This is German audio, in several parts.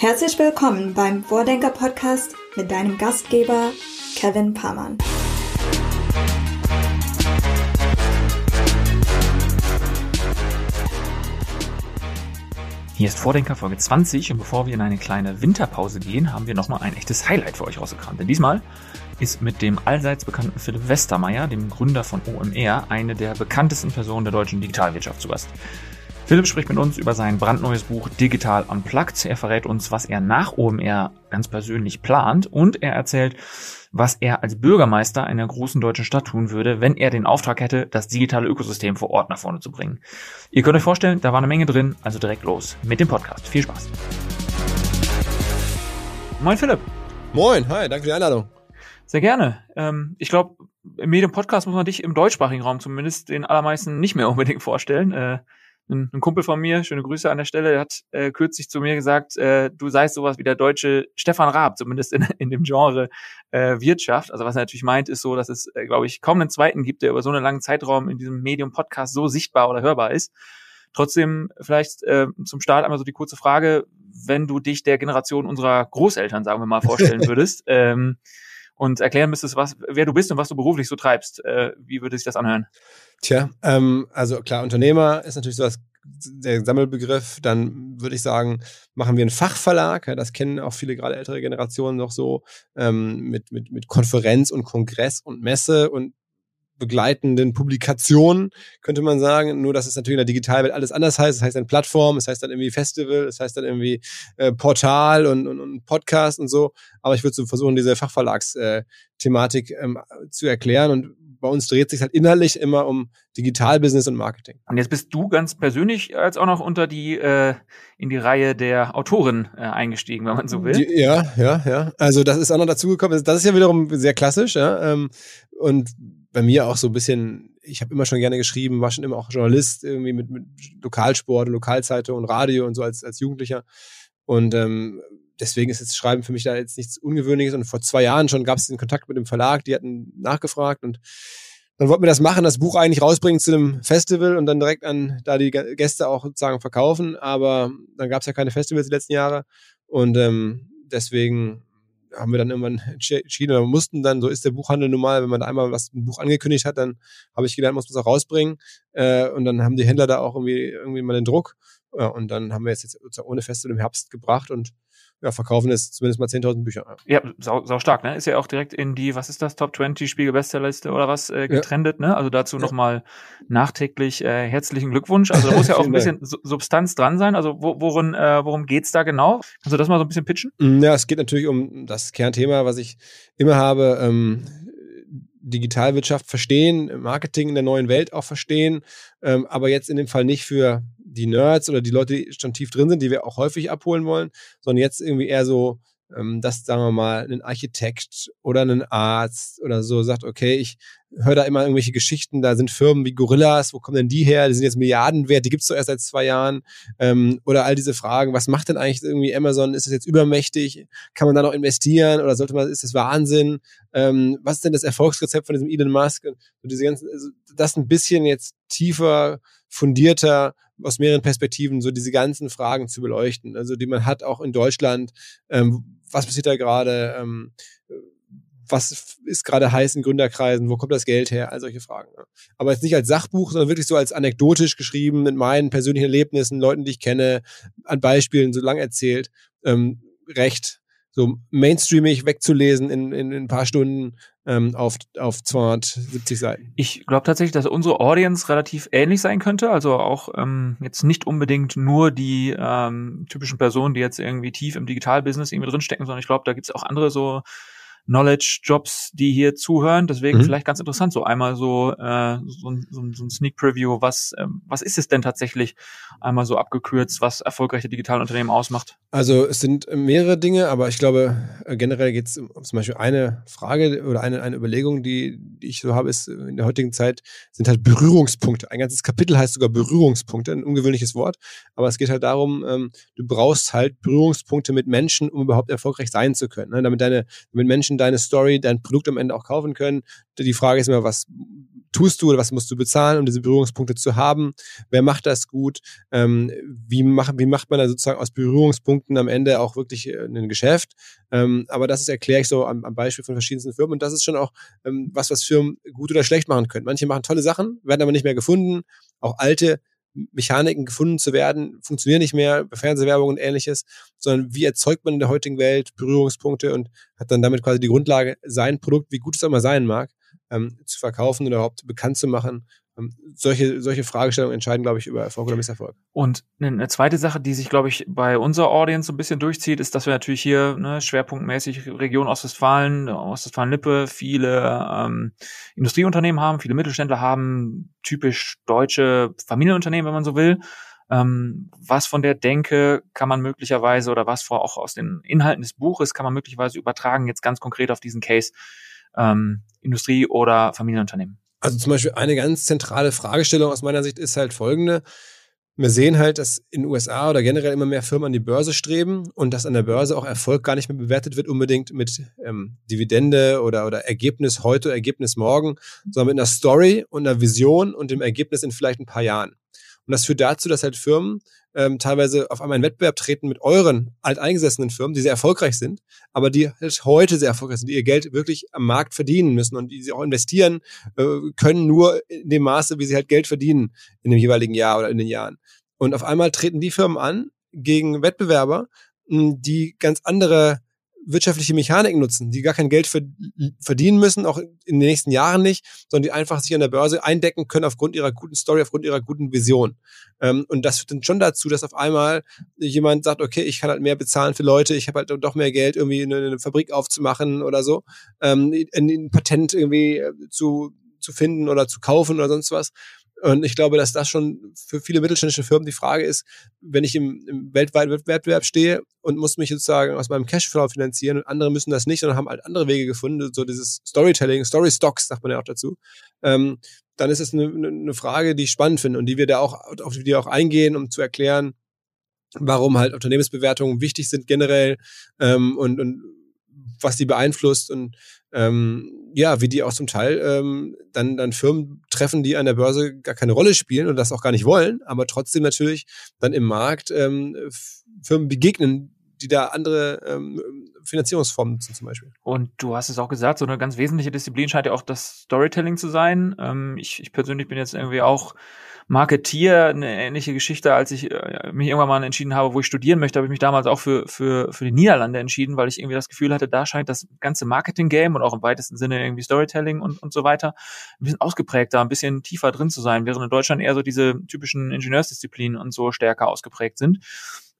Herzlich willkommen beim Vordenker Podcast mit deinem Gastgeber Kevin Pamann. Hier ist Vordenker Folge 20 und bevor wir in eine kleine Winterpause gehen, haben wir nochmal ein echtes Highlight für euch rausgekramt. Denn diesmal ist mit dem allseits bekannten Philipp Westermeier, dem Gründer von OMR, eine der bekanntesten Personen der deutschen Digitalwirtschaft zu Gast. Philipp spricht mit uns über sein brandneues Buch Digital Unplugged. Er verrät uns, was er nach OMR ganz persönlich plant und er erzählt, was er als Bürgermeister einer großen deutschen Stadt tun würde, wenn er den Auftrag hätte, das digitale Ökosystem vor Ort nach vorne zu bringen. Ihr könnt euch vorstellen, da war eine Menge drin, also direkt los mit dem Podcast. Viel Spaß. Moin Philipp. Moin, hi, danke für die Einladung. Sehr gerne. Ähm, ich glaube, im Medium-Podcast muss man dich im deutschsprachigen Raum zumindest den allermeisten nicht mehr unbedingt vorstellen. Äh, ein, ein Kumpel von mir, schöne Grüße an der Stelle, der hat äh, kürzlich zu mir gesagt, äh, du seist sowas wie der deutsche Stefan Raab, zumindest in, in dem Genre äh, Wirtschaft. Also was er natürlich meint, ist so, dass es, äh, glaube ich, kaum einen zweiten gibt, der über so einen langen Zeitraum in diesem Medium-Podcast so sichtbar oder hörbar ist. Trotzdem vielleicht äh, zum Start einmal so die kurze Frage, wenn du dich der Generation unserer Großeltern, sagen wir mal, vorstellen würdest ähm, und erklären müsstest, was, wer du bist und was du beruflich so treibst, äh, wie würde sich das anhören? Tja, ähm, also klar, Unternehmer ist natürlich so das, der Sammelbegriff. Dann würde ich sagen, machen wir einen Fachverlag. Das kennen auch viele gerade ältere Generationen noch so ähm, mit, mit, mit Konferenz und Kongress und Messe und begleitenden Publikationen, könnte man sagen. Nur, dass es natürlich in der Digitalwelt alles anders heißt. Das heißt dann Plattform, es heißt dann irgendwie Festival, es heißt dann irgendwie äh, Portal und, und, und Podcast und so. Aber ich würde so versuchen, diese Fachverlagsthematik äh, ähm, zu erklären. Und bei uns dreht sich halt inhaltlich immer um Digitalbusiness und Marketing. Und jetzt bist du ganz persönlich als auch noch unter die äh, in die Reihe der Autoren äh, eingestiegen, wenn man so will. Die, ja, ja, ja. Also das ist auch noch dazugekommen. Das ist ja wiederum sehr klassisch, ja. Ähm, und bei mir auch so ein bisschen, ich habe immer schon gerne geschrieben, war schon immer auch Journalist, irgendwie mit, mit Lokalsport, Lokalzeitung und Radio und so als, als Jugendlicher. Und ähm, deswegen ist jetzt Schreiben für mich da jetzt nichts Ungewöhnliches. Und vor zwei Jahren schon gab es den Kontakt mit dem Verlag, die hatten nachgefragt und dann wollten wir das machen, das Buch eigentlich rausbringen zu einem Festival und dann direkt an da die Gäste auch sozusagen verkaufen. Aber dann gab es ja keine Festivals die letzten Jahre und ähm, deswegen haben wir dann irgendwann entschieden oder mussten dann, so ist der Buchhandel normal, wenn man einmal was ein Buch angekündigt hat, dann habe ich gelernt, muss man es auch rausbringen. Äh, und dann haben die Händler da auch irgendwie, irgendwie mal den Druck. Ja, und dann haben wir jetzt, jetzt ohne Festival im Herbst gebracht und ja, verkaufen ist zumindest mal 10.000 Bücher. Ja, sau, sau stark, ne? Ist ja auch direkt in die, was ist das, Top 20 Spiegel Bestsellerliste oder was, äh, getrendet, ja. ne? Also dazu ja. nochmal nachträglich äh, herzlichen Glückwunsch. Also da muss ja auch ein bisschen Substanz dran sein. Also wo, worin, äh, worum geht's da genau? Kannst du das mal so ein bisschen pitchen? Mm, ja, es geht natürlich um das Kernthema, was ich immer habe, ähm, Digitalwirtschaft verstehen, Marketing in der neuen Welt auch verstehen, ähm, aber jetzt in dem Fall nicht für die Nerds oder die Leute, die schon tief drin sind, die wir auch häufig abholen wollen, sondern jetzt irgendwie eher so, ähm, dass, sagen wir mal, ein Architekt oder ein Arzt oder so sagt, okay, ich höre da immer irgendwelche Geschichten, da sind Firmen wie Gorillas, wo kommen denn die her? Die sind jetzt Milliarden wert, die gibt's doch erst seit zwei Jahren. Ähm, oder all diese Fragen, was macht denn eigentlich irgendwie Amazon? Ist das jetzt übermächtig? Kann man da noch investieren oder sollte man, ist das Wahnsinn? Ähm, was ist denn das Erfolgsrezept von diesem Elon Musk? Und diese ganzen, also das ein bisschen jetzt tiefer, fundierter aus mehreren Perspektiven so diese ganzen Fragen zu beleuchten, also die man hat auch in Deutschland. Ähm, was passiert da gerade? Ähm, was ist gerade heiß in Gründerkreisen? Wo kommt das Geld her? All solche Fragen. Ne? Aber jetzt nicht als Sachbuch, sondern wirklich so als anekdotisch geschrieben mit meinen persönlichen Erlebnissen, Leuten, die ich kenne, an Beispielen so lang erzählt. Ähm, recht so mainstreamig wegzulesen in, in, in ein paar Stunden ähm, auf, auf 270 Seiten. Ich glaube tatsächlich, dass unsere Audience relativ ähnlich sein könnte. Also auch ähm, jetzt nicht unbedingt nur die ähm, typischen Personen, die jetzt irgendwie tief im Digitalbusiness irgendwie drinstecken, sondern ich glaube, da gibt es auch andere so Knowledge-Jobs, die hier zuhören. Deswegen mhm. vielleicht ganz interessant, so einmal so, äh, so, so, so ein Sneak Preview. Was, ähm, was ist es denn tatsächlich einmal so abgekürzt, was erfolgreiche digitale Unternehmen ausmacht? Also es sind mehrere Dinge, aber ich glaube, äh, generell geht es um zum Beispiel eine Frage oder eine, eine Überlegung, die, die ich so habe, ist in der heutigen Zeit sind halt Berührungspunkte. Ein ganzes Kapitel heißt sogar Berührungspunkte, ein ungewöhnliches Wort. Aber es geht halt darum, ähm, du brauchst halt Berührungspunkte mit Menschen, um überhaupt erfolgreich sein zu können. Ne? Damit deine, Menschen Menschen deine Story, dein Produkt am Ende auch kaufen können. Die Frage ist immer, was tust du oder was musst du bezahlen, um diese Berührungspunkte zu haben? Wer macht das gut? Ähm, wie, macht, wie macht man da sozusagen aus Berührungspunkten am Ende auch wirklich äh, ein Geschäft? Ähm, aber das erkläre ich so am, am, Beispiel von verschiedensten Firmen und das ist schon auch ähm, was, was Firmen gut oder schlecht machen können. Manche machen tolle Sachen, werden aber nicht mehr gefunden. Auch alte Mechaniken gefunden zu werden, funktionieren nicht mehr, Fernsehwerbung und ähnliches, sondern wie erzeugt man in der heutigen Welt Berührungspunkte und hat dann damit quasi die Grundlage, sein Produkt, wie gut es auch mal sein mag, ähm, zu verkaufen oder überhaupt bekannt zu machen. Ähm, solche, solche Fragestellungen entscheiden, glaube ich, über Erfolg oder Misserfolg. Und eine zweite Sache, die sich, glaube ich, bei unserer Audience so ein bisschen durchzieht, ist, dass wir natürlich hier ne, schwerpunktmäßig Region Ostwestfalen, Ostwestfalen-Lippe, viele ähm, Industrieunternehmen haben, viele Mittelständler haben, typisch deutsche Familienunternehmen, wenn man so will. Ähm, was von der Denke kann man möglicherweise oder was vor auch aus den Inhalten des Buches kann man möglicherweise übertragen, jetzt ganz konkret auf diesen Case ähm, Industrie- oder Familienunternehmen? Also zum Beispiel eine ganz zentrale Fragestellung aus meiner Sicht ist halt folgende. Wir sehen halt, dass in den USA oder generell immer mehr Firmen an die Börse streben und dass an der Börse auch Erfolg gar nicht mehr bewertet wird, unbedingt mit ähm, Dividende oder, oder Ergebnis heute, Ergebnis morgen, sondern mit einer Story und einer Vision und dem Ergebnis in vielleicht ein paar Jahren. Und das führt dazu, dass halt Firmen ähm, teilweise auf einmal in Wettbewerb treten mit euren alteingesessenen Firmen, die sehr erfolgreich sind, aber die halt heute sehr erfolgreich sind, die ihr Geld wirklich am Markt verdienen müssen und die sie auch investieren äh, können, nur in dem Maße, wie sie halt Geld verdienen in dem jeweiligen Jahr oder in den Jahren. Und auf einmal treten die Firmen an gegen Wettbewerber, die ganz andere wirtschaftliche Mechaniken nutzen, die gar kein Geld verdienen müssen, auch in den nächsten Jahren nicht, sondern die einfach sich an der Börse eindecken können aufgrund ihrer guten Story, aufgrund ihrer guten Vision. Ähm, und das führt dann schon dazu, dass auf einmal jemand sagt, okay, ich kann halt mehr bezahlen für Leute, ich habe halt doch mehr Geld, irgendwie eine, eine Fabrik aufzumachen oder so, ähm, ein, ein Patent irgendwie äh, zu zu finden oder zu kaufen oder sonst was. Und ich glaube, dass das schon für viele mittelständische Firmen die Frage ist, wenn ich im, im weltweiten Wettbewerb stehe und muss mich sozusagen aus meinem Cashflow finanzieren und andere müssen das nicht, sondern haben halt andere Wege gefunden, so dieses Storytelling, Story Stocks sagt man ja auch dazu, ähm, dann ist es eine, eine Frage, die ich spannend finde und die wir da auch, auf die wir auch eingehen, um zu erklären, warum halt Unternehmensbewertungen wichtig sind generell ähm, und, und was die beeinflusst und ähm, ja, wie die auch zum Teil ähm, dann, dann Firmen treffen, die an der Börse gar keine Rolle spielen und das auch gar nicht wollen, aber trotzdem natürlich dann im Markt ähm, Firmen begegnen, die da andere ähm, Finanzierungsformen sind zum Beispiel. Und du hast es auch gesagt, so eine ganz wesentliche Disziplin scheint ja auch das Storytelling zu sein. Ähm, ich, ich persönlich bin jetzt irgendwie auch Marketier, eine ähnliche Geschichte, als ich äh, mich irgendwann mal entschieden habe, wo ich studieren möchte, habe ich mich damals auch für, für, für die Niederlande entschieden, weil ich irgendwie das Gefühl hatte, da scheint das ganze Marketing-Game und auch im weitesten Sinne irgendwie Storytelling und, und so weiter ein bisschen ausgeprägter, ein bisschen tiefer drin zu sein, während in Deutschland eher so diese typischen Ingenieursdisziplinen und so stärker ausgeprägt sind.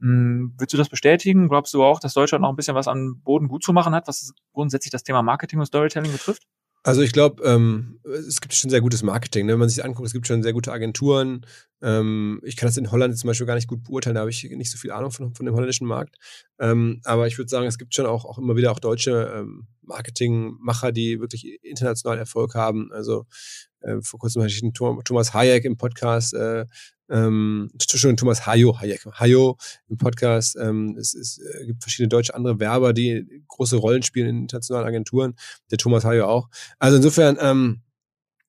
Hm, willst du das bestätigen? Glaubst du auch, dass Deutschland noch ein bisschen was an Boden gut zu machen hat, was grundsätzlich das Thema Marketing und Storytelling betrifft? Also ich glaube, ähm, es gibt schon sehr gutes Marketing. Ne? Wenn man sich anguckt, es gibt schon sehr gute Agenturen. Ähm, ich kann das in Holland zum Beispiel gar nicht gut beurteilen, da habe ich nicht so viel Ahnung von, von dem holländischen Markt. Ähm, aber ich würde sagen, es gibt schon auch, auch immer wieder auch deutsche ähm, Marketingmacher, die wirklich international Erfolg haben. Also äh, vor kurzem hatte ich einen Thomas Hayek im Podcast, äh, ähm, schon Thomas Hayo, Hayek, Hayo im Podcast. Ähm, es, es äh, gibt verschiedene deutsche andere Werber, die große Rollen spielen in internationalen Agenturen. Der Thomas Hayo auch. Also insofern, ähm,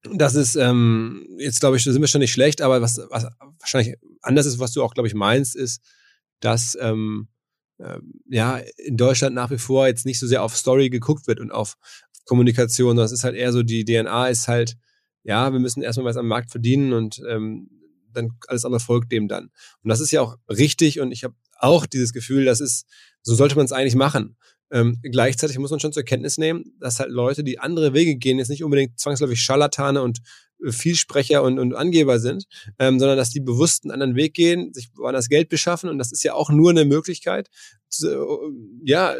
das ist ähm, jetzt glaube ich, sind wir schon nicht schlecht, aber was, was wahrscheinlich anders ist, was du auch glaube ich meinst, ist, dass ähm, äh, ja in Deutschland nach wie vor jetzt nicht so sehr auf Story geguckt wird und auf Kommunikation, sondern es ist halt eher so die DNA ist halt ja, wir müssen erstmal was am Markt verdienen und ähm, dann alles andere folgt dem dann. Und das ist ja auch richtig und ich habe auch dieses Gefühl, das ist, so sollte man es eigentlich machen. Ähm, gleichzeitig muss man schon zur Kenntnis nehmen, dass halt Leute, die andere Wege gehen, jetzt nicht unbedingt zwangsläufig Scharlatane und äh, Vielsprecher und, und Angeber sind, ähm, sondern dass die bewusst einen anderen Weg gehen, sich woanders Geld beschaffen und das ist ja auch nur eine Möglichkeit, zu, äh, ja,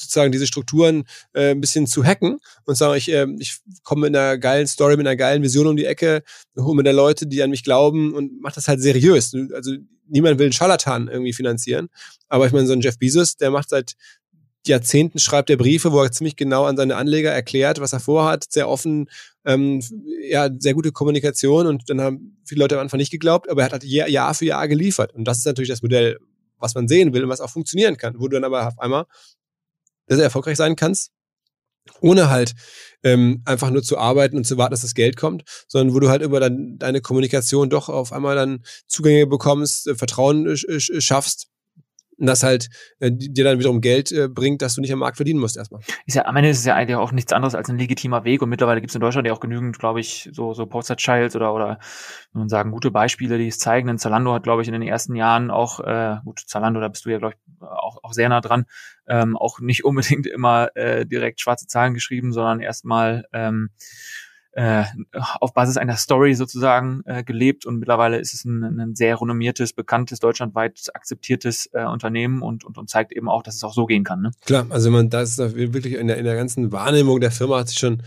sozusagen diese Strukturen äh, ein bisschen zu hacken und sagen, ich, äh, ich komme mit einer geilen Story, mit einer geilen Vision um die Ecke, hole mir da Leute, die an mich glauben und mache das halt seriös. Also niemand will einen Scharlatan irgendwie finanzieren. Aber ich meine, so ein Jeff Bezos, der macht seit Jahrzehnten schreibt er Briefe, wo er ziemlich genau an seine Anleger erklärt, was er vorhat, sehr offen, ähm, ja, sehr gute Kommunikation und dann haben viele Leute am Anfang nicht geglaubt, aber er hat halt Jahr, für Jahr geliefert. Und das ist natürlich das Modell, was man sehen will und was auch funktionieren kann, wo du dann aber auf einmal sehr, erfolgreich sein kannst ohne halt ähm, einfach nur zu arbeiten und zu warten, dass das Geld kommt, sondern wo du halt über dann deine Kommunikation doch auf einmal dann Zugänge bekommst, äh, Vertrauen äh, schaffst und das halt äh, dir dann wiederum Geld äh, bringt, dass du nicht am Markt verdienen musst erstmal. Ist ja, am Ende ist es ja eigentlich auch nichts anderes als ein legitimer Weg und mittlerweile gibt es in Deutschland ja auch genügend, glaube ich, so, so Poster Childs oder, oder, wenn man sagen, gute Beispiele, die es zeigen. Denn Zalando hat, glaube ich, in den ersten Jahren auch, äh, gut, Zalando, da bist du ja, glaube ich, auch, auch sehr nah dran, ähm, auch nicht unbedingt immer äh, direkt schwarze Zahlen geschrieben, sondern erstmal ähm, äh, auf Basis einer Story sozusagen äh, gelebt und mittlerweile ist es ein, ein sehr renommiertes, bekanntes, deutschlandweit akzeptiertes äh, Unternehmen und, und, und zeigt eben auch, dass es auch so gehen kann. Ne? Klar, also man, da ist wirklich in der, in der ganzen Wahrnehmung der Firma hat sich schon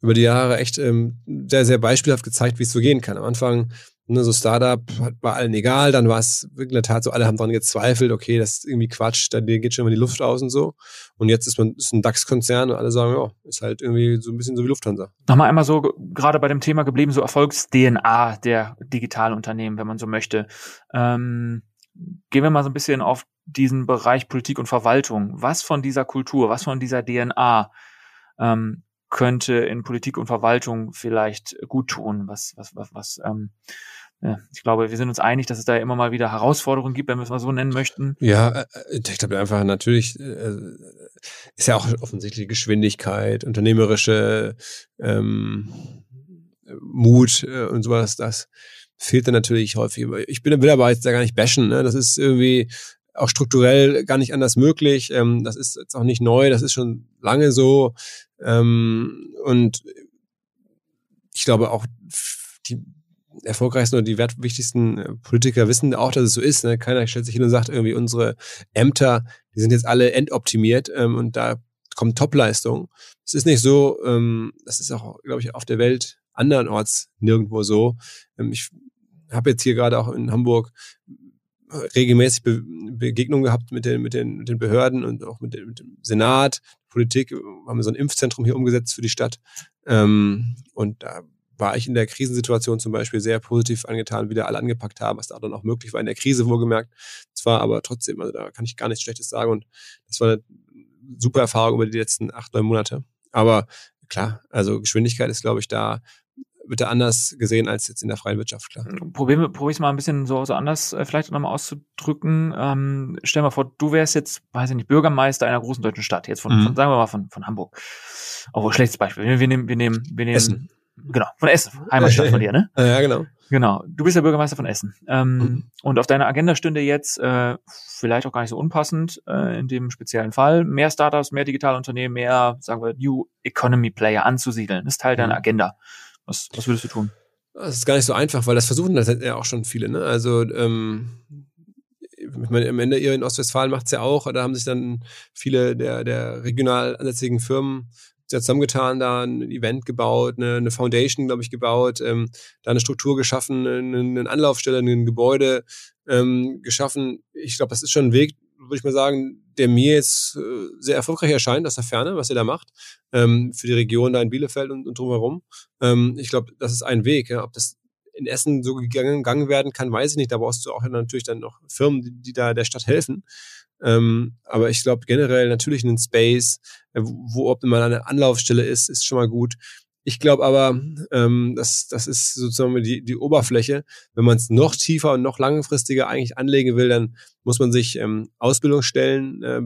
über die Jahre echt ähm, sehr, sehr beispielhaft gezeigt, wie es so gehen kann. Am Anfang Ne, so Startup war allen egal, dann war es wirklich in der Tat so, alle haben dran gezweifelt, okay, das ist irgendwie Quatsch, da geht schon mal die Luft aus und so. Und jetzt ist man ist ein DAX-Konzern und alle sagen, ja, ist halt irgendwie so ein bisschen so wie Lufthansa. Nochmal einmal so, gerade bei dem Thema geblieben, so Erfolgs-DNA der digitalen Unternehmen, wenn man so möchte. Ähm, gehen wir mal so ein bisschen auf diesen Bereich Politik und Verwaltung. Was von dieser Kultur, was von dieser DNA ähm, könnte in Politik und Verwaltung vielleicht gut tun? Was, was, was, was ähm, ich glaube, wir sind uns einig, dass es da immer mal wieder Herausforderungen gibt, wenn wir es mal so nennen möchten. Ja, äh, äh, ich glaube einfach natürlich äh, ist ja auch offensichtlich Geschwindigkeit, unternehmerische ähm, Mut und sowas, das fehlt dann natürlich häufig. Ich bin, will aber jetzt da gar nicht bashen, ne? Das ist irgendwie auch strukturell gar nicht anders möglich. Ähm, das ist jetzt auch nicht neu, das ist schon lange so. Ähm, und ich glaube auch die erfolgreichsten oder die wertwichtigsten äh, Politiker wissen auch, dass es so ist. Ne? Keiner stellt sich hin und sagt irgendwie, unsere Ämter, die sind jetzt alle endoptimiert ähm, und da kommt Topleistung. Es ist nicht so, ähm, das ist auch, glaube ich, auf der Welt andernorts nirgendwo so. Ähm, ich habe jetzt hier gerade auch in Hamburg regelmäßig Be Begegnungen gehabt mit den, mit, den, mit den Behörden und auch mit, den, mit dem Senat, Politik. Haben wir so ein Impfzentrum hier umgesetzt für die Stadt. Ähm, und da war ich in der Krisensituation zum Beispiel sehr positiv angetan, wie da alle angepackt haben, was da dann auch möglich war in der Krise wohlgemerkt. Zwar aber trotzdem, also da kann ich gar nichts Schlechtes sagen und das war eine super Erfahrung über die letzten acht, neun Monate. Aber klar, also Geschwindigkeit ist, glaube ich, da wird er anders gesehen als jetzt in der freien Wirtschaft, klar. Probieren wir, probier ich mal ein bisschen so, so anders äh, vielleicht nochmal auszudrücken. Ähm, stell mal vor, du wärst jetzt, weiß ich nicht, Bürgermeister einer großen deutschen Stadt, jetzt von, mhm. von sagen wir mal von, von Hamburg. Auch ein schlechtes Beispiel. Wir, wir nehmen, wir nehmen, wir nehmen Essen. Genau, von Essen, Heimatstadt von dir, ne? Ja, genau. Genau. Du bist der Bürgermeister von Essen. Ähm, mhm. Und auf deiner Agenda stünde jetzt, äh, vielleicht auch gar nicht so unpassend, äh, in dem speziellen Fall, mehr Startups, mehr digitale Unternehmen, mehr, sagen wir, New Economy Player anzusiedeln. Das ist Teil mhm. deiner Agenda. Was, was würdest du tun? Das ist gar nicht so einfach, weil das versuchen das ja auch schon viele. Ne? Also ähm, ich meine, am Ende ihr in Ostwestfalen macht es ja auch, da haben sich dann viele der, der regional ansässigen Firmen zusammengetan, da ein Event gebaut, eine, eine Foundation, glaube ich, gebaut, ähm, da eine Struktur geschaffen, eine, eine Anlaufstelle, ein Gebäude ähm, geschaffen. Ich glaube, das ist schon ein Weg, würde ich mal sagen, der mir jetzt äh, sehr erfolgreich erscheint aus der Ferne, was er da macht, ähm, für die Region da in Bielefeld und, und drumherum. Ähm, ich glaube, das ist ein Weg. Ja. Ob das in Essen so gegangen, gegangen werden kann, weiß ich nicht. Da brauchst du auch natürlich dann noch Firmen, die, die da der Stadt helfen. Ähm, aber ich glaube generell natürlich einen Space, äh, wo ob man eine Anlaufstelle ist, ist schon mal gut. Ich glaube aber, ähm, das, das ist sozusagen die, die Oberfläche. Wenn man es noch tiefer und noch langfristiger eigentlich anlegen will, dann muss man sich ähm, Ausbildungsstellen äh,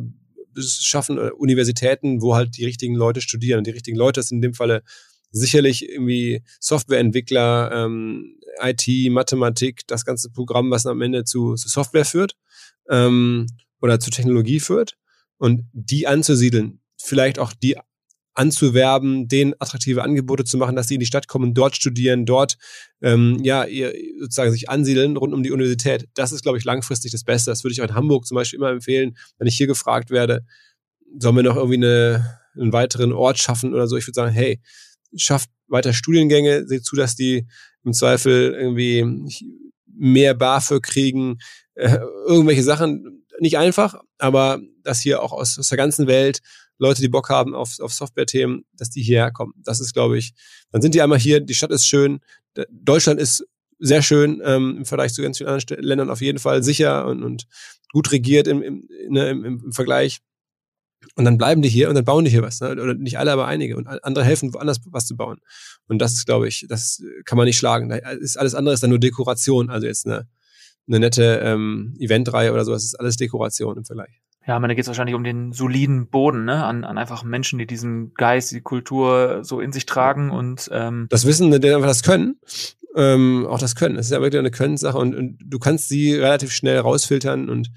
schaffen, äh, Universitäten, wo halt die richtigen Leute studieren. Und die richtigen Leute sind in dem Falle sicherlich irgendwie Softwareentwickler, ähm, IT, Mathematik, das ganze Programm, was am Ende zu, zu Software führt ähm, oder zu Technologie führt. Und die anzusiedeln, vielleicht auch die anzuwerben, denen attraktive Angebote zu machen, dass sie in die Stadt kommen, dort studieren, dort ähm, ja ihr, sozusagen sich ansiedeln rund um die Universität. Das ist, glaube ich, langfristig das Beste. Das würde ich auch in Hamburg zum Beispiel immer empfehlen, wenn ich hier gefragt werde, sollen wir noch irgendwie eine, einen weiteren Ort schaffen oder so. Ich würde sagen, hey, schafft weiter Studiengänge, seht zu, dass die im Zweifel irgendwie mehr BAföG kriegen, äh, irgendwelche Sachen. Nicht einfach, aber dass hier auch aus, aus der ganzen Welt Leute, die Bock haben auf, auf Software-Themen, dass die hierher kommen. Das ist, glaube ich, dann sind die einmal hier, die Stadt ist schön, Deutschland ist sehr schön ähm, im Vergleich zu ganz vielen anderen Ländern auf jeden Fall sicher und, und gut regiert im, im, ne, im, im Vergleich. Und dann bleiben die hier und dann bauen die hier was. Ne? Oder nicht alle, aber einige. Und andere helfen, woanders was zu bauen. Und das ist, glaube ich, das kann man nicht schlagen. Da ist alles andere ist dann nur Dekoration. Also jetzt eine, eine nette ähm, Eventreihe oder sowas ist alles Dekoration im Vergleich. Ja, meine, da geht es wahrscheinlich um den soliden Boden, ne? An, an einfach Menschen, die diesen Geist, die Kultur so in sich tragen und ähm das Wissen, die einfach das können. Ähm, auch das Können. Das ist ja wirklich eine Könnenssache und, und du kannst sie relativ schnell rausfiltern und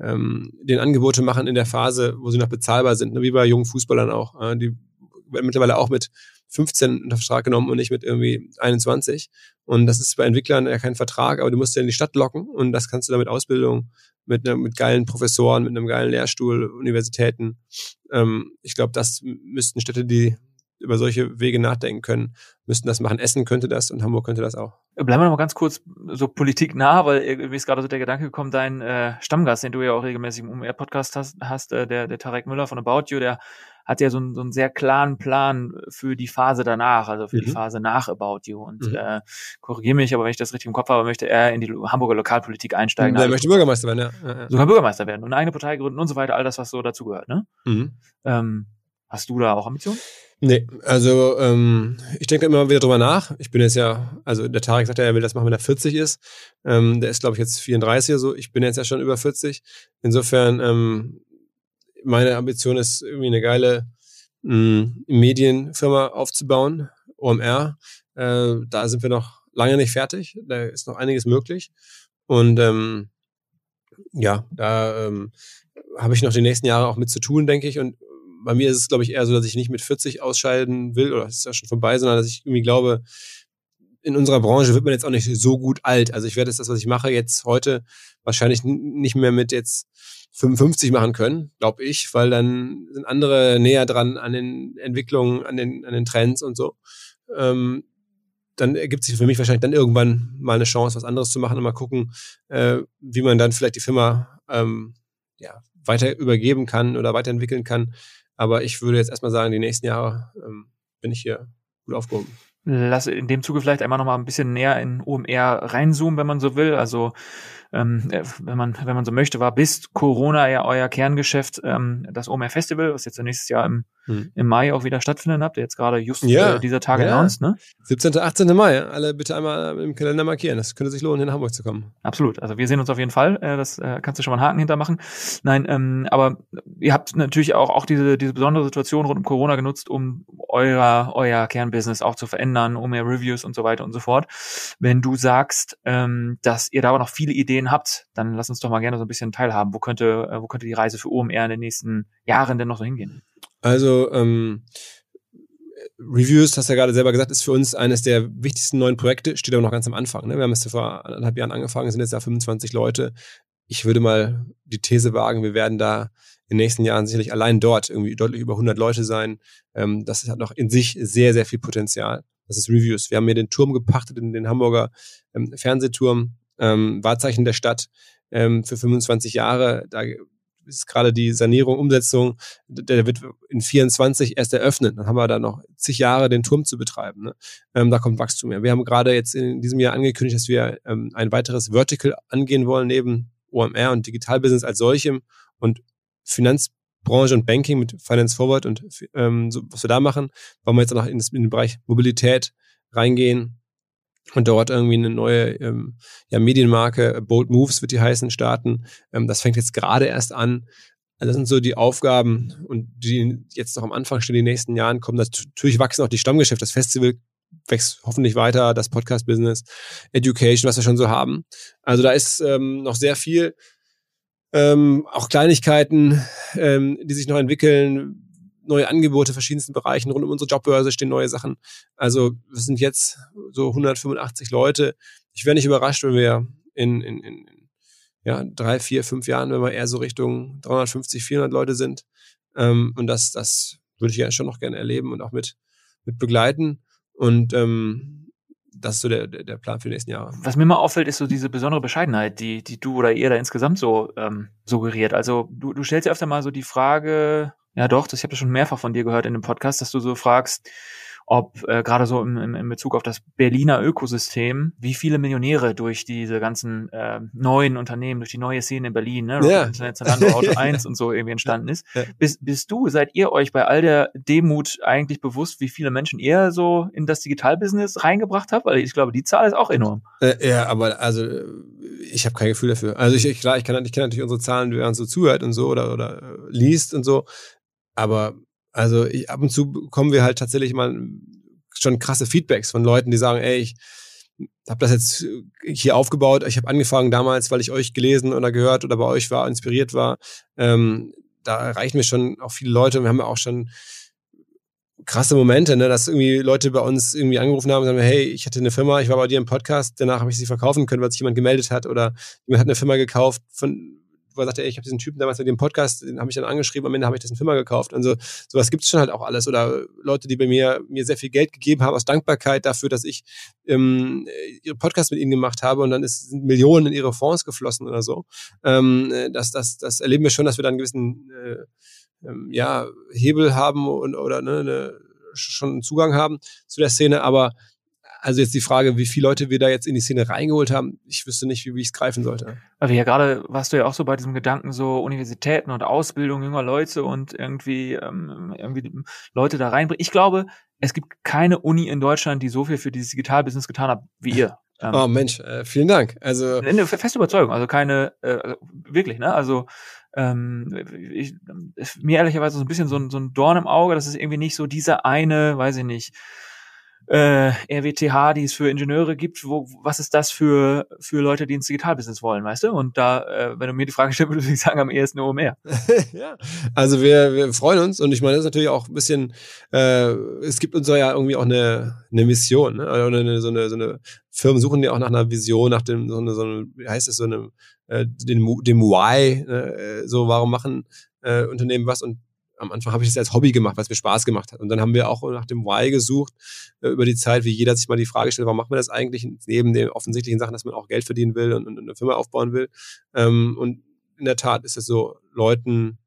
ähm, den Angebote machen in der Phase, wo sie noch bezahlbar sind, ne? wie bei jungen Fußballern auch. Äh, die werden mittlerweile auch mit 15 unter Vertrag genommen und nicht mit irgendwie 21. Und das ist bei Entwicklern ja kein Vertrag, aber du musst ja in die Stadt locken und das kannst du da mit Ausbildung, mit, ne, mit geilen Professoren, mit einem geilen Lehrstuhl, Universitäten. Ähm, ich glaube, das müssten Städte, die über solche Wege nachdenken können, müssten das machen. Essen könnte das und Hamburg könnte das auch. Bleiben wir noch mal ganz kurz so Politik nah, weil irgendwie ist gerade so der Gedanke gekommen, dein äh, Stammgast, den du ja auch regelmäßig im UMR-Podcast hast, hast äh, der, der Tarek Müller von About You, der hat ja so einen, so einen sehr klaren Plan für die Phase danach, also für mhm. die Phase nach About You. Und mhm. äh, korrigiere mich, aber wenn ich das richtig im Kopf habe, möchte er in die Hamburger Lokalpolitik einsteigen. Er möchte Bürgermeister werden, ja. ja, ja. Sogar Bürgermeister werden und eine eigene Partei gründen und so weiter, all das, was so dazugehört. Ne? Mhm. Ähm, hast du da auch Ambitionen? Nee, also ähm, ich denke immer wieder drüber nach. Ich bin jetzt ja, also der Tarek sagt ja, er will das machen, wenn er 40 ist. Ähm, der ist, glaube ich, jetzt 34 oder so. Ich bin jetzt ja schon über 40. Insofern, ähm, meine Ambition ist, irgendwie eine geile mh, mm, Medienfirma aufzubauen, OMR. Äh, da sind wir noch lange nicht fertig. Da ist noch einiges möglich. Und ähm, ja, da ähm, habe ich noch die nächsten Jahre auch mit zu tun, denke ich. Und bei mir ist es, glaube ich, eher so, dass ich nicht mit 40 ausscheiden will, oder es ist ja schon vorbei, sondern dass ich irgendwie glaube, in unserer Branche wird man jetzt auch nicht so gut alt. Also ich werde das, was ich mache, jetzt heute wahrscheinlich nicht mehr mit jetzt 55 machen können, glaube ich, weil dann sind andere näher dran an den Entwicklungen, an den, an den Trends und so. Ähm, dann ergibt sich für mich wahrscheinlich dann irgendwann mal eine Chance, was anderes zu machen und mal gucken, äh, wie man dann vielleicht die Firma ähm, ja, weiter übergeben kann oder weiterentwickeln kann. Aber ich würde jetzt erstmal sagen, die nächsten Jahre ähm, bin ich hier gut aufgehoben. Lass in dem Zuge vielleicht einmal noch mal ein bisschen näher in OMR reinzoomen, wenn man so will. Also ähm, äh, wenn man wenn man so möchte, war bis Corona ja euer Kerngeschäft ähm, das OMR Festival, was jetzt nächstes Jahr im, hm. im Mai auch wieder stattfinden habt, jetzt gerade just ja. äh, dieser Tage ja. announced, ne? 17. 18. Mai, alle bitte einmal im Kalender markieren. Das könnte sich lohnen, in Hamburg zu kommen. Absolut. Also wir sehen uns auf jeden Fall. Äh, das äh, kannst du schon mal einen Haken hintermachen. Nein, ähm, aber ihr habt natürlich auch auch diese diese besondere Situation rund um Corona genutzt, um euer euer Kernbusiness auch zu verändern, um mehr Reviews und so weiter und so fort. Wenn du sagst, ähm, dass ihr da aber noch viele Ideen Ideen habt, dann lasst uns doch mal gerne so ein bisschen teilhaben. Wo könnte, äh, wo könnte die Reise für OMR in den nächsten Jahren denn noch so hingehen? Also, ähm, Reviews, hast du ja gerade selber gesagt, ist für uns eines der wichtigsten neuen Projekte, steht aber noch ganz am Anfang. Ne? Wir haben es vor anderthalb Jahren angefangen, sind jetzt da 25 Leute. Ich würde mal die These wagen, wir werden da in den nächsten Jahren sicherlich allein dort irgendwie deutlich über 100 Leute sein. Ähm, das hat noch in sich sehr, sehr viel Potenzial. Das ist Reviews. Wir haben hier den Turm gepachtet, in den Hamburger ähm, Fernsehturm ähm, Wahrzeichen der Stadt ähm, für 25 Jahre. Da ist gerade die Sanierung, Umsetzung, der wird in 24 erst eröffnet. Dann haben wir da noch zig Jahre den Turm zu betreiben. Ne? Ähm, da kommt Wachstum mehr. Wir haben gerade jetzt in diesem Jahr angekündigt, dass wir ähm, ein weiteres Vertical angehen wollen, neben OMR und Digitalbusiness als solchem und Finanzbranche und Banking mit Finance Forward und ähm, so, was wir da machen, wollen wir jetzt auch noch in, in den Bereich Mobilität reingehen, und dort irgendwie eine neue ähm, ja, Medienmarke, Bold Moves wird die heißen, starten. Ähm, das fängt jetzt gerade erst an. Also das sind so die Aufgaben und die jetzt noch am Anfang stehen, die nächsten Jahren kommen. Natürlich wachsen auch die Stammgeschäfte. Das Festival wächst hoffentlich weiter, das Podcast-Business, Education, was wir schon so haben. Also da ist ähm, noch sehr viel. Ähm, auch Kleinigkeiten, ähm, die sich noch entwickeln neue Angebote verschiedensten Bereichen. Rund um unsere Jobbörse stehen neue Sachen. Also wir sind jetzt so 185 Leute. Ich wäre nicht überrascht, wenn wir in, in, in ja, drei, vier, fünf Jahren, wenn wir eher so Richtung 350, 400 Leute sind. Ähm, und das, das würde ich ja schon noch gerne erleben und auch mit, mit begleiten. Und ähm, das ist so der, der Plan für die nächsten Jahre. Was mir mal auffällt, ist so diese besondere Bescheidenheit, die, die du oder ihr da insgesamt so ähm, suggeriert. Also du, du stellst ja öfter mal so die Frage, ja, doch, das, ich habe das schon mehrfach von dir gehört in dem Podcast, dass du so fragst, ob äh, gerade so im, im, in Bezug auf das Berliner Ökosystem, wie viele Millionäre durch diese ganzen äh, neuen Unternehmen, durch die neue Szene in Berlin, ne, Ja. Internet Zalando, Auto 1 und so irgendwie entstanden ist. Ja. Bist, bist du, seid ihr euch bei all der Demut eigentlich bewusst, wie viele Menschen ihr so in das Digitalbusiness reingebracht habt? Weil ich glaube, die Zahl ist auch enorm. Äh, ja, aber also ich habe kein Gefühl dafür. Also ich, ich klar, ich kann ich kenne natürlich unsere Zahlen, wenn man so zuhört und so oder oder äh, liest und so, aber also ich, ab und zu bekommen wir halt tatsächlich mal schon krasse Feedbacks von Leuten, die sagen, ey, ich habe das jetzt hier aufgebaut, ich habe angefangen damals, weil ich euch gelesen oder gehört oder bei euch war, inspiriert war. Ähm, da erreichen wir schon auch viele Leute und wir haben ja auch schon krasse Momente, ne, dass irgendwie Leute bei uns irgendwie angerufen haben und sagen, hey, ich hatte eine Firma, ich war bei dir im Podcast, danach habe ich sie verkaufen können, weil sich jemand gemeldet hat oder jemand hat eine Firma gekauft, von wo er sagte, ey, ich habe diesen Typen damals mit dem Podcast, den habe ich dann angeschrieben, am Ende habe ich dessen Firma gekauft. Also sowas gibt es schon halt auch alles. Oder Leute, die bei mir mir sehr viel Geld gegeben haben aus Dankbarkeit dafür, dass ich ähm, ihre Podcast mit ihnen gemacht habe und dann ist, sind Millionen in ihre Fonds geflossen oder so. Ähm, das, das, das erleben wir schon, dass wir da einen gewissen äh, ähm, ja, Hebel haben und, oder ne, eine, schon Zugang haben zu der Szene, aber also jetzt die Frage, wie viele Leute wir da jetzt in die Szene reingeholt haben, ich wüsste nicht, wie, wie ich es greifen sollte. Wir ja gerade, warst du ja auch so bei diesem Gedanken, so Universitäten und Ausbildung junger Leute und irgendwie, ähm, irgendwie Leute da reinbringen. Ich glaube, es gibt keine Uni in Deutschland, die so viel für dieses Digitalbusiness getan hat wie ihr. Ähm, Oh Mensch, äh, vielen Dank. Also eine feste Überzeugung, also keine, äh, also wirklich, ne? Also ähm, ich, ist mir ehrlicherweise so ein bisschen so ein, so ein Dorn im Auge, dass es irgendwie nicht so diese eine, weiß ich nicht, äh, RWTH, die es für Ingenieure gibt, wo, was ist das für, für Leute, die ins Digitalbusiness wollen, weißt du? Und da, äh, wenn du mir die Frage stellst, würde ich sagen, am ehesten OMR. ja, also wir, wir freuen uns und ich meine, das ist natürlich auch ein bisschen, äh, es gibt uns ja irgendwie auch eine, eine Mission, ne? oder eine, so, eine, so eine Firmen suchen ja auch nach einer Vision, nach dem, so eine, so eine wie heißt es, so einem, äh, dem, dem Why, äh, so warum machen äh, Unternehmen was und am Anfang habe ich das als Hobby gemacht, es mir Spaß gemacht hat. Und dann haben wir auch nach dem Why gesucht, äh, über die Zeit, wie jeder sich mal die Frage stellt, warum macht man das eigentlich? Neben den offensichtlichen Sachen, dass man auch Geld verdienen will und, und eine Firma aufbauen will. Ähm, und in der Tat ist es so, Leuten,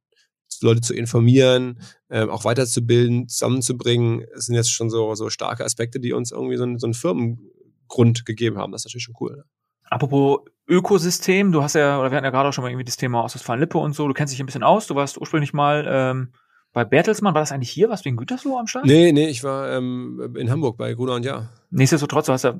Leute zu informieren, ähm, auch weiterzubilden, zusammenzubringen, das sind jetzt schon so, so starke Aspekte, die uns irgendwie so, einen- so einen Firmengrund gegeben haben. Das ist natürlich schon cool. Ne? Apropos Ökosystem, du hast ja, oder wir hatten ja gerade auch schon mal irgendwie das Thema Ostwestfalen-Lippe und so, du kennst dich ein bisschen aus, du warst ursprünglich mal ähm, bei Bertelsmann, war das eigentlich hier, was wegen Gütersloh am Start? Nee, nee, ich war ähm, in Hamburg bei Gruner und Ja. Nichtsdestotrotz, du hast ja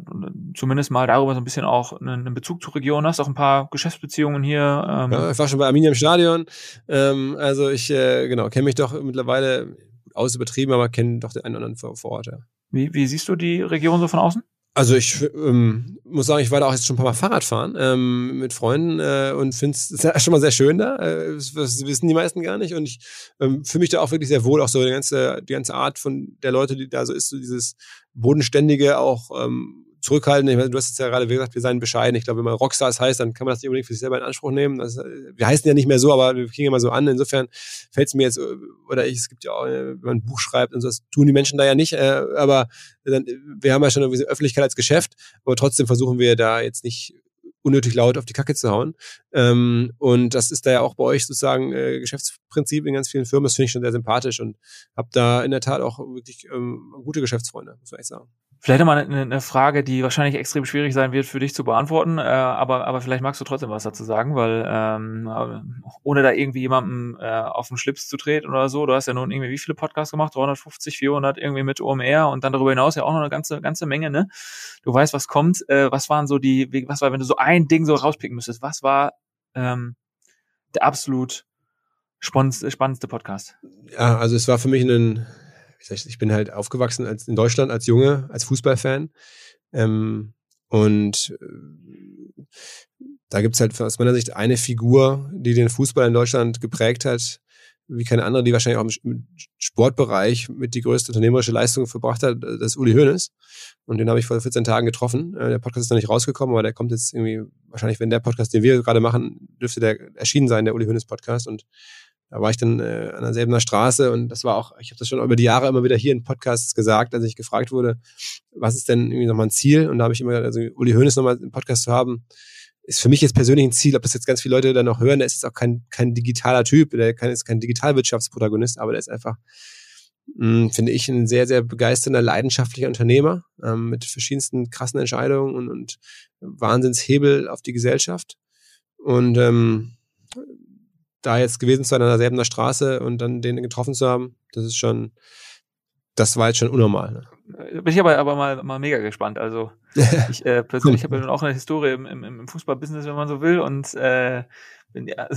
zumindest mal darüber so ein bisschen auch einen, einen Bezug zur Region, hast auch ein paar Geschäftsbeziehungen hier. Ähm, Ja, ich war schon bei Arminia im Stadion. Ähm, also ich, äh, genau, kenne mich doch mittlerweile aus übertrieben, aber kenne doch den einen oder anderen vor, vor Ort. Ja. wie, wie siehst du die Region so von außen? Also ich ähm, muss sagen, ich war da auch jetzt schon ein paar Mal Fahrrad fahren ähm, mit Freunden äh, und finde es schon mal sehr schön da. Äh, das, wissen die meisten gar nicht. Und ich ähm, fühle mich da auch wirklich sehr wohl. Auch so die ganze, die ganze Art von der Leute, die da so ist, so dieses bodenständige, auch ähm, zurückhaltende. Ich meine, du hast es ja gerade gesagt, wir seien bescheiden. Ich glaube, wenn man Rockstars heißt, dann kann man das nicht unbedingt für sich selber in Anspruch nehmen. Das, äh, wir heißen ja nicht mehr so, aber wir kriegen immer so an. Insofern fällt es mir jetzt, äh, oder ich, es gibt ja auch, äh, wenn man ein Buch schreibt und so, das tun die Menschen da ja nicht. Äh, aber dann, wir haben ja schon irgendwie so Öffentlichkeit als Geschäft, aber trotzdem versuchen wir da jetzt nicht unnötig laut auf die Kacke zu hauen. Ähm, und das ist da ja auch bei euch sozusagen äh, Geschäftsprinzip in ganz vielen Firmen. Das finde ich schon sehr sympathisch und habe da in der Tat auch wirklich ähm, gute Geschäftsfreunde, muss man echt sagen. Vielleicht mal eine, eine Frage, die wahrscheinlich extrem schwierig sein wird für dich zu beantworten, äh, aber, aber vielleicht magst du trotzdem was dazu sagen, weil ähm, ohne da irgendwie jemandem äh, auf den Schlips zu treten oder so, du hast ja nun irgendwie wie viele Podcasts gemacht? 350, 400 irgendwie mit OMR und dann darüber hinaus ja auch noch eine ganze ganze Menge, ne? Du weißt, was kommt. Äh, was waren so die, was war, wenn du so ein Ding so rauspicken müsstest, was war ähm, der absolut spannendste, Podcast? Ja, also es war für mich ein, ich, bin halt aufgewachsen als in Deutschland als Junge, als Fußballfan. Ähm, und äh, da gibt's halt aus meiner Sicht eine Figur, die den Fußball in Deutschland geprägt hat, wie keine andere, die wahrscheinlich auch im Sportbereich mit die größte unternehmerische Leistung verbracht hat, das ist Uli Hoeneß. Und den habe ich vor 14 Tagen getroffen. Äh, Der Podcast ist noch nicht rausgekommen, aber der kommt jetzt irgendwie, wahrscheinlich, wenn der Podcast, den wir gerade machen, dürfte der erschienen sein, der Uli Hoeneß Podcast. Und da war ich dann äh, an derselben Straße und das war auch, ich habe das schon über die Jahre immer wieder hier in Podcasts gesagt, als ich gefragt wurde, was ist denn irgendwie nochmal ein Ziel? Und da habe ich immer also Uli Hoeneß nochmal im Podcast zu haben, ist für mich jetzt persönlich ein Ziel, ob das jetzt ganz viele Leute dann noch hören, der ist jetzt auch kein, kein digitaler Typ, der ist kein Digitalwirtschaftsprotagonist, aber der ist einfach mh, finde ich ein sehr, sehr begeisternder, leidenschaftlicher Unternehmer ähm, mit verschiedensten krassen Entscheidungen und, und Wahnsinnshebel auf die Gesellschaft. Und ähm, da jetzt gewesen zu sein an derselben Straße und dann den getroffen zu haben, das ist schon, das war jetzt schon unnormal. Ne? Bin ich aber, aber mal, mal mega gespannt. Also ich äh, persönlich habe ja auch eine Historie im, im, im Fußballbusiness, wenn man so will. Und äh, ja,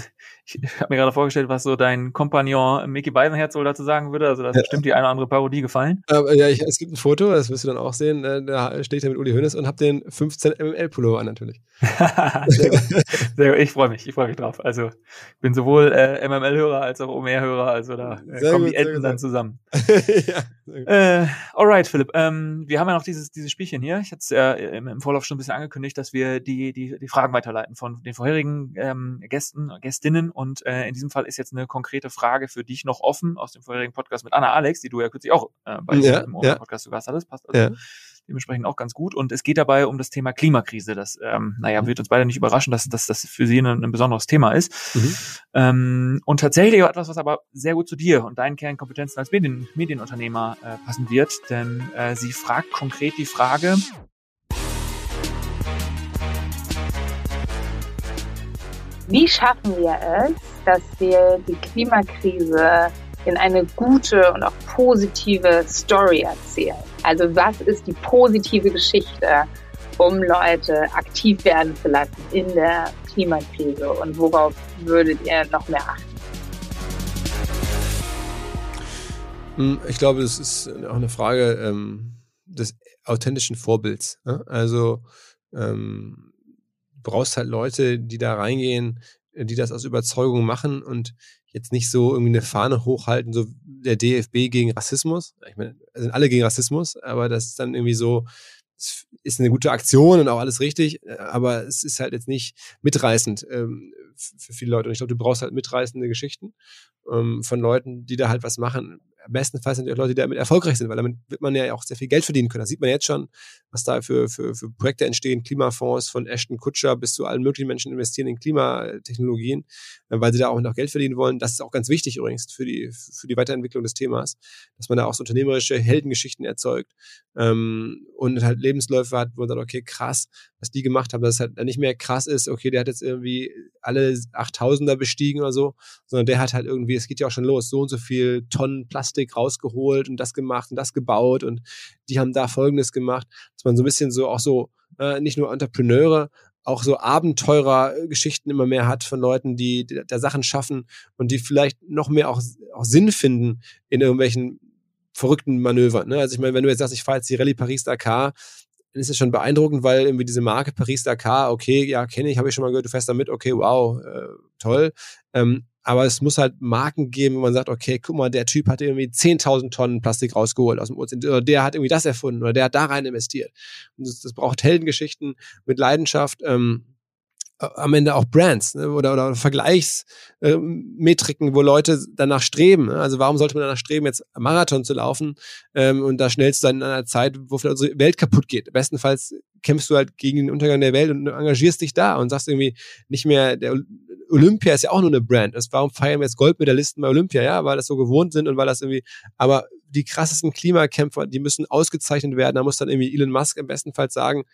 ich habe mir gerade vorgestellt, was so dein Kompagnon Mickey Beisenherz wohl dazu sagen würde. Also da ist ja. bestimmt die eine oder andere Parodie gefallen. Aber, ja, ich, es gibt ein Foto, das wirst du dann auch sehen. Äh, da stehe ich da mit Uli Hoeneß und habe den 15 MML Pullover an natürlich. Sehr gut. Sehr gut. Ich freue mich, ich freue mich drauf. Also ich bin sowohl äh, MML-Hörer als auch OMR-Hörer. Also da äh, kommen gut, die Enden dann zusammen. ja, äh, alright, Philipp. Ähm, wir haben ja noch dieses, dieses Spielchen hier. Ich hatte es ja im, im Vorlauf schon ein bisschen angekündigt, dass wir die, die, die Fragen weiterleiten von den vorherigen ähm, Gästen, Gästinnen. Und äh, in diesem Fall ist jetzt eine konkrete Frage für dich noch offen aus dem vorherigen Podcast mit Anna Alex, die du ja kürzlich auch äh, bei ja, dem ja. Podcast zu Gast hattest. Passt also. Ja dementsprechend auch ganz gut. Und es geht dabei um das Thema Klimakrise. Das, ähm, naja, wird uns beide nicht überraschen, dass, dass das für Sie ein, ein besonderes Thema ist. Mhm. Ähm, und tatsächlich etwas, was aber sehr gut zu dir und deinen Kernkompetenzen als Medien, Medienunternehmer äh, passen wird, denn äh, sie fragt konkret die Frage, Wie schaffen wir es, dass wir die Klimakrise in eine gute und auch positive Story erzählen. Also was ist die positive Geschichte, um Leute aktiv werden zu lassen in der Klimakrise und worauf würdet ihr noch mehr achten? Hm, ich glaube, das ist auch eine Frage ähm, des authentischen Vorbilds. Ne? Also ähm, brauchst halt Leute, die da reingehen, die das aus Überzeugung machen und jetzt nicht so irgendwie eine Fahne hochhalten, so der DFB gegen Rassismus. Ich meine, sind alle gegen Rassismus, aber das ist dann irgendwie so, es ist eine gute Aktion und auch alles richtig, aber es ist halt jetzt nicht mitreißend ähm, für viele Leute. Und ich glaube, du brauchst halt mitreißende Geschichten ähm, von Leuten, die da halt was machen bestenfalls sind die Leute, die damit erfolgreich sind, weil damit wird man ja auch sehr viel Geld verdienen können. Das sieht man jetzt schon, was da für, für, für Projekte entstehen, Klimafonds von Ashton Kutscher bis zu allen möglichen Menschen investieren in Klimatechnologien, äh, weil sie da auch noch Geld verdienen wollen. Das ist auch ganz wichtig übrigens für die, für die Weiterentwicklung des Themas, dass man da auch so unternehmerische Heldengeschichten erzeugt ähm, und halt Lebensläufe hat, wo man sagt, okay, krass, was die gemacht haben, dass es halt nicht mehr krass ist, okay, der hat jetzt irgendwie alle 8000er bestiegen oder so, sondern der hat halt irgendwie, es geht ja auch schon los, so und so viel Tonnen Plastik rausgeholt und das gemacht und das gebaut und die haben da Folgendes gemacht, dass man so ein bisschen so auch so, äh, nicht nur Entrepreneure, auch so Abenteurer-Geschichten immer mehr hat von Leuten, die, die da Sachen schaffen und die vielleicht noch mehr auch, auch Sinn finden in irgendwelchen verrückten Manövern. Ne? Also ich meine, wenn du jetzt sagst, ich fahre jetzt die Rallye Paris-Dakar, dann ist es schon beeindruckend, weil irgendwie diese Marke Paris-Dakar, okay, ja, kenne ich, habe ich schon mal gehört, du fährst da mit, okay, wow, äh, toll. Ähm, aber es muss halt Marken geben, wo man sagt, okay, guck mal, der Typ hat irgendwie 10.000 Tonnen Plastik rausgeholt aus dem Ozean, oder der hat irgendwie das erfunden, oder der hat da rein investiert. Und das, das braucht Heldengeschichten mit Leidenschaft. Ähm, am Ende auch Brands ne? oder, oder Vergleichsmetriken, äh, wo Leute danach streben. Ne? Also warum sollte man danach streben, jetzt Marathon zu laufen ähm, und da schnellst dann in einer Zeit, wo vielleicht unsere Welt kaputt geht. Bestenfalls kämpfst du halt gegen den Untergang der Welt und engagierst dich da und sagst irgendwie nicht mehr, der Olympia ist ja auch nur eine Brand. Das, warum feiern wir jetzt Goldmedaillisten bei Olympia? Ja, weil das so gewohnt sind und weil das irgendwie, aber die krassesten Klimakämpfer, die müssen ausgezeichnet werden. Da muss dann irgendwie Elon Musk im besten Fall sagen,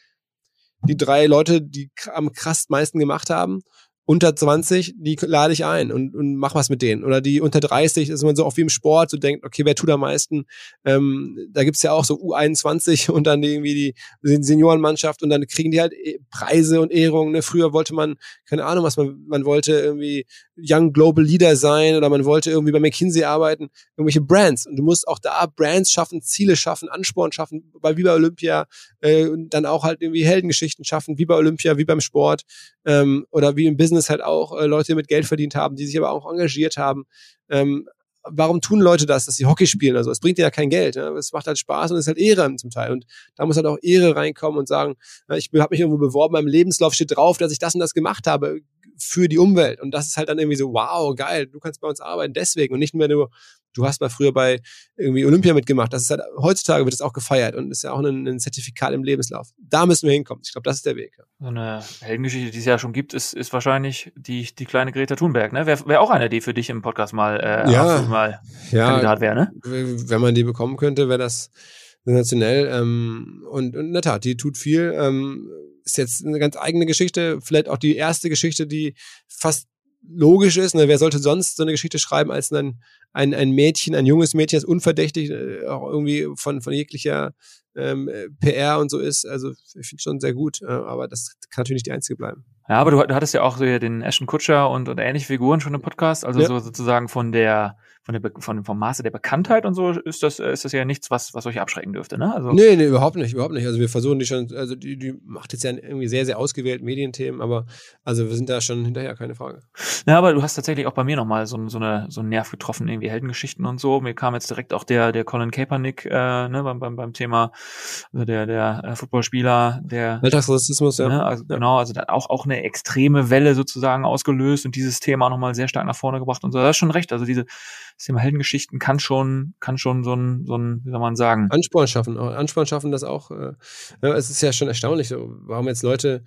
die drei Leute, die am krass meisten gemacht haben unter 20, die lade ich ein und, und mach was mit denen. Oder die unter 30, ist man so auch wie im Sport, so denkt, okay, wer tut am meisten? Ähm, da gibt's ja auch so U21 und dann irgendwie die Seniorenmannschaft und dann kriegen die halt äh, Preise und Ehrungen. Ne? Früher wollte man, keine Ahnung, was man, man wollte irgendwie Young Global Leader sein oder man wollte irgendwie bei McKinsey arbeiten, irgendwelche Brands. Und du musst auch da Brands schaffen, Ziele schaffen, Ansporn schaffen, bei, wie bei Olympia, äh, und dann auch halt irgendwie Heldengeschichten schaffen, wie bei Olympia, wie beim Sport ähm, oder wie im Business halt auch äh, Leute mit Geld verdient haben, die sich aber auch engagiert haben. Ähm, warum tun Leute das, dass sie Hockey spielen? Also es bringt ja kein Geld. Ne? Es macht halt Spaß und es ist halt Ehre zum Teil. Und da muss halt auch Ehre reinkommen und sagen, ich habe mich irgendwo beworben, beim Lebenslauf steht drauf, dass ich das und das gemacht habe für die Umwelt. Und das ist halt dann irgendwie so, wow, geil, du kannst bei uns arbeiten deswegen und nicht mehr nur, du hast mal früher bei irgendwie Olympia mitgemacht. Das ist halt, heutzutage wird es auch gefeiert und ist ja auch ein, ein Zertifikat im Lebenslauf. Da müssen wir hinkommen. Ich glaube, das ist der Weg. So eine Heldengeschichte, die es ja schon gibt, ist, ist wahrscheinlich die, die kleine Greta Thunberg, ne? Wäre wär auch eine, die für dich im Podcast mal, äh, ja, mal ja, Kandidat wäre, ne? Wenn man die bekommen könnte, wäre das sensationell. Ähm, und, und in der Tat, die tut viel. Ähm, ist jetzt eine ganz eigene Geschichte, vielleicht auch die erste Geschichte, die fast logisch ist. Ne? Wer sollte sonst so eine Geschichte schreiben als ein, ein, ein Mädchen, ein junges Mädchen, das unverdächtig äh, auch irgendwie von, von jeglicher ähm, PR und so ist. Also ich finde schon sehr gut, äh, aber das kann natürlich nicht die einzige bleiben. Ja, aber du, du hattest ja auch so den Ashton Kutscher und, und ähnliche Figuren schon im Podcast, also ja. so sozusagen von der von der von vom Maße der Bekanntheit und so ist das ist das ja nichts, was was euch abschrecken dürfte, ne? Also nee, nee, überhaupt nicht, überhaupt nicht. Also wir versuchen die schon, also die, die macht jetzt ja irgendwie sehr sehr ausgewählt Medienthemen, aber also wir sind da schon hinterher, keine Frage. Ja, aber du hast tatsächlich auch bei mir nochmal so, so eine so einen Nerv getroffen, irgendwie Heldengeschichten und so. Mir kam jetzt direkt auch der der Colin Kaepernick äh, ne, beim, beim beim Thema also der der äh, Footballspieler, der Alltagsrassismus, ja. Ne, also, Genau, also auch auch eine extreme Welle sozusagen ausgelöst und dieses Thema nochmal sehr stark nach vorne gebracht und so. Das ist schon recht. Also diese das Thema Heldengeschichten kann schon, kann schon so ein, so ein, wie soll man sagen? Ansporn schaffen. Ansporn schaffen das auch. Äh, es ist ja schon erstaunlich, warum jetzt Leute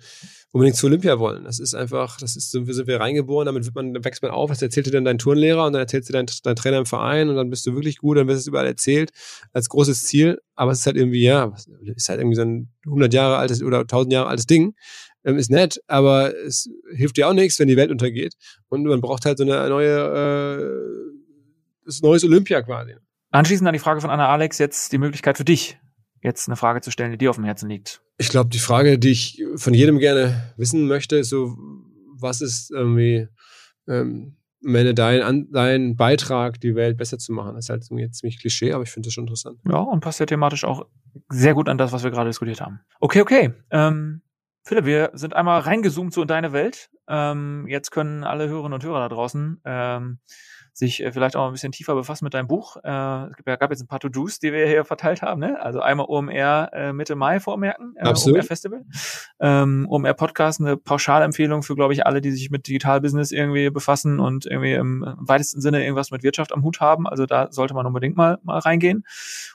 unbedingt zu Olympia wollen. Das ist einfach, das ist, so sind wir reingeboren, damit wird man, wächst man auf, das erzählt dir dann dein Turnlehrer und dann erzählt dir dein, dein Trainer im Verein und dann bist du wirklich gut, dann wird es überall erzählt als großes Ziel. Aber es ist halt irgendwie, ja, ist halt irgendwie so ein 100 Jahre altes oder 1000 Jahre altes Ding ähm, ist nett, aber es hilft dir auch nichts, wenn die Welt untergeht. Und man braucht halt so eine neue äh, das neues Olympia quasi. Anschließend an die Frage von Anna Alex jetzt die Möglichkeit für dich, jetzt eine Frage zu stellen, die dir auf dem Herzen liegt. Ich glaube, die Frage, die ich von jedem gerne wissen möchte, ist so, was ist irgendwie ähm, meine, dein, dein Beitrag, die Welt besser zu machen? Das ist halt jetzt ziemlich Klischee, aber ich finde das schon interessant. Ja, und passt ja thematisch auch sehr gut an das, was wir gerade diskutiert haben. Okay, okay. Ähm, Philipp, wir sind einmal reingezoomt so in deine Welt. Ähm, jetzt können alle Hörerinnen und Hörer da draußen ähm, sich äh, vielleicht auch ein bisschen tiefer befassen mit deinem Buch. Äh, es gab jetzt ein paar To-Dos, die wir hier verteilt haben. Ne? Also einmal OMR äh, Mitte Mai vormerken, äh, Absolut. OMR Festival. Ähm, OMR Podcast, eine Pauschalempfehlung für, glaube ich, alle, die sich mit Digitalbusiness irgendwie befassen und irgendwie im weitesten Sinne irgendwas mit Wirtschaft am Hut haben. Also da sollte man unbedingt mal, mal reingehen.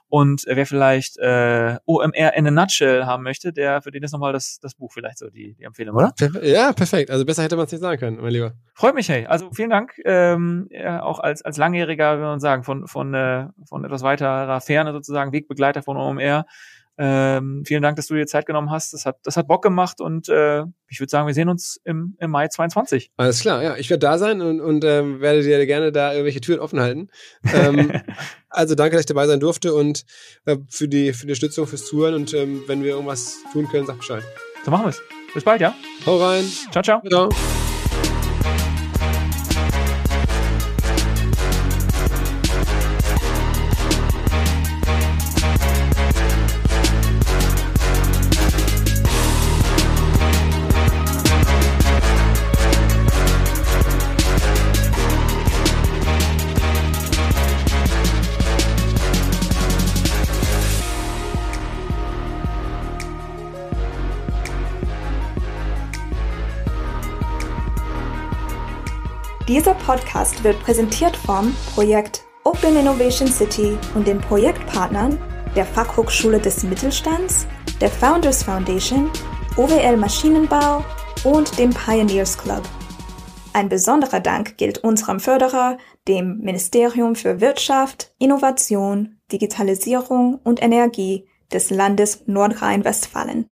Und wer vielleicht äh, OMR in a nutshell haben möchte, der für den ist nochmal das, das Buch vielleicht so die, die Empfehlung, oder? Ja, perfekt. Also besser hätte man es nicht sagen können, mein Lieber. Freut mich, hey. Also vielen Dank. Ähm, ja, auch als, als langjähriger, wie man sagen, von, von, äh, von etwas weiterer Ferne sozusagen, Wegbegleiter von OMR. Ähm, vielen Dank, dass du dir Zeit genommen hast. Das hat, das hat Bock gemacht und äh, ich würde sagen, wir sehen uns im, im Mai 22. Alles klar, ja. Ich werde da sein und, und ähm, werde dir gerne da irgendwelche Türen offen halten. Ähm, also danke, dass ich dabei sein durfte und äh, für, die, für die fürs Zuhören und ähm, wenn wir irgendwas tun können, sag Bescheid. So machen wir es. Bis bald, ja? Hau rein. Ciao, ciao. Ciao. Podcast wird präsentiert vom Projekt Open Innovation City und den Projektpartnern der Fachhochschule des Mittelstands, der Founders Foundation, OWL Maschinenbau und dem Pioneers Club. Ein besonderer Dank gilt unserem Förderer, dem Ministerium für Wirtschaft, Innovation, Digitalisierung und Energie des Landes Nordrhein-Westfalen.